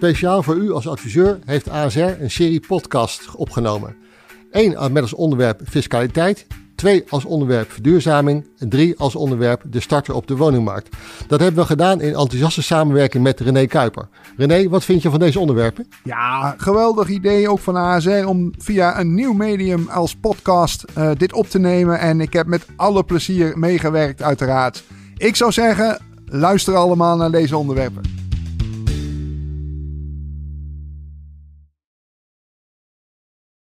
Speciaal voor u als adviseur heeft ASR een serie podcast opgenomen. Eén met als onderwerp fiscaliteit, twee als onderwerp verduurzaming en drie als onderwerp de starter op de woningmarkt. Dat hebben we gedaan in enthousiaste samenwerking met René Kuiper. René, wat vind je van deze onderwerpen? Ja, geweldig idee ook van ASR om via een nieuw medium als podcast uh, dit op te nemen. En ik heb met alle plezier meegewerkt uiteraard. Ik zou zeggen, luister allemaal naar deze onderwerpen.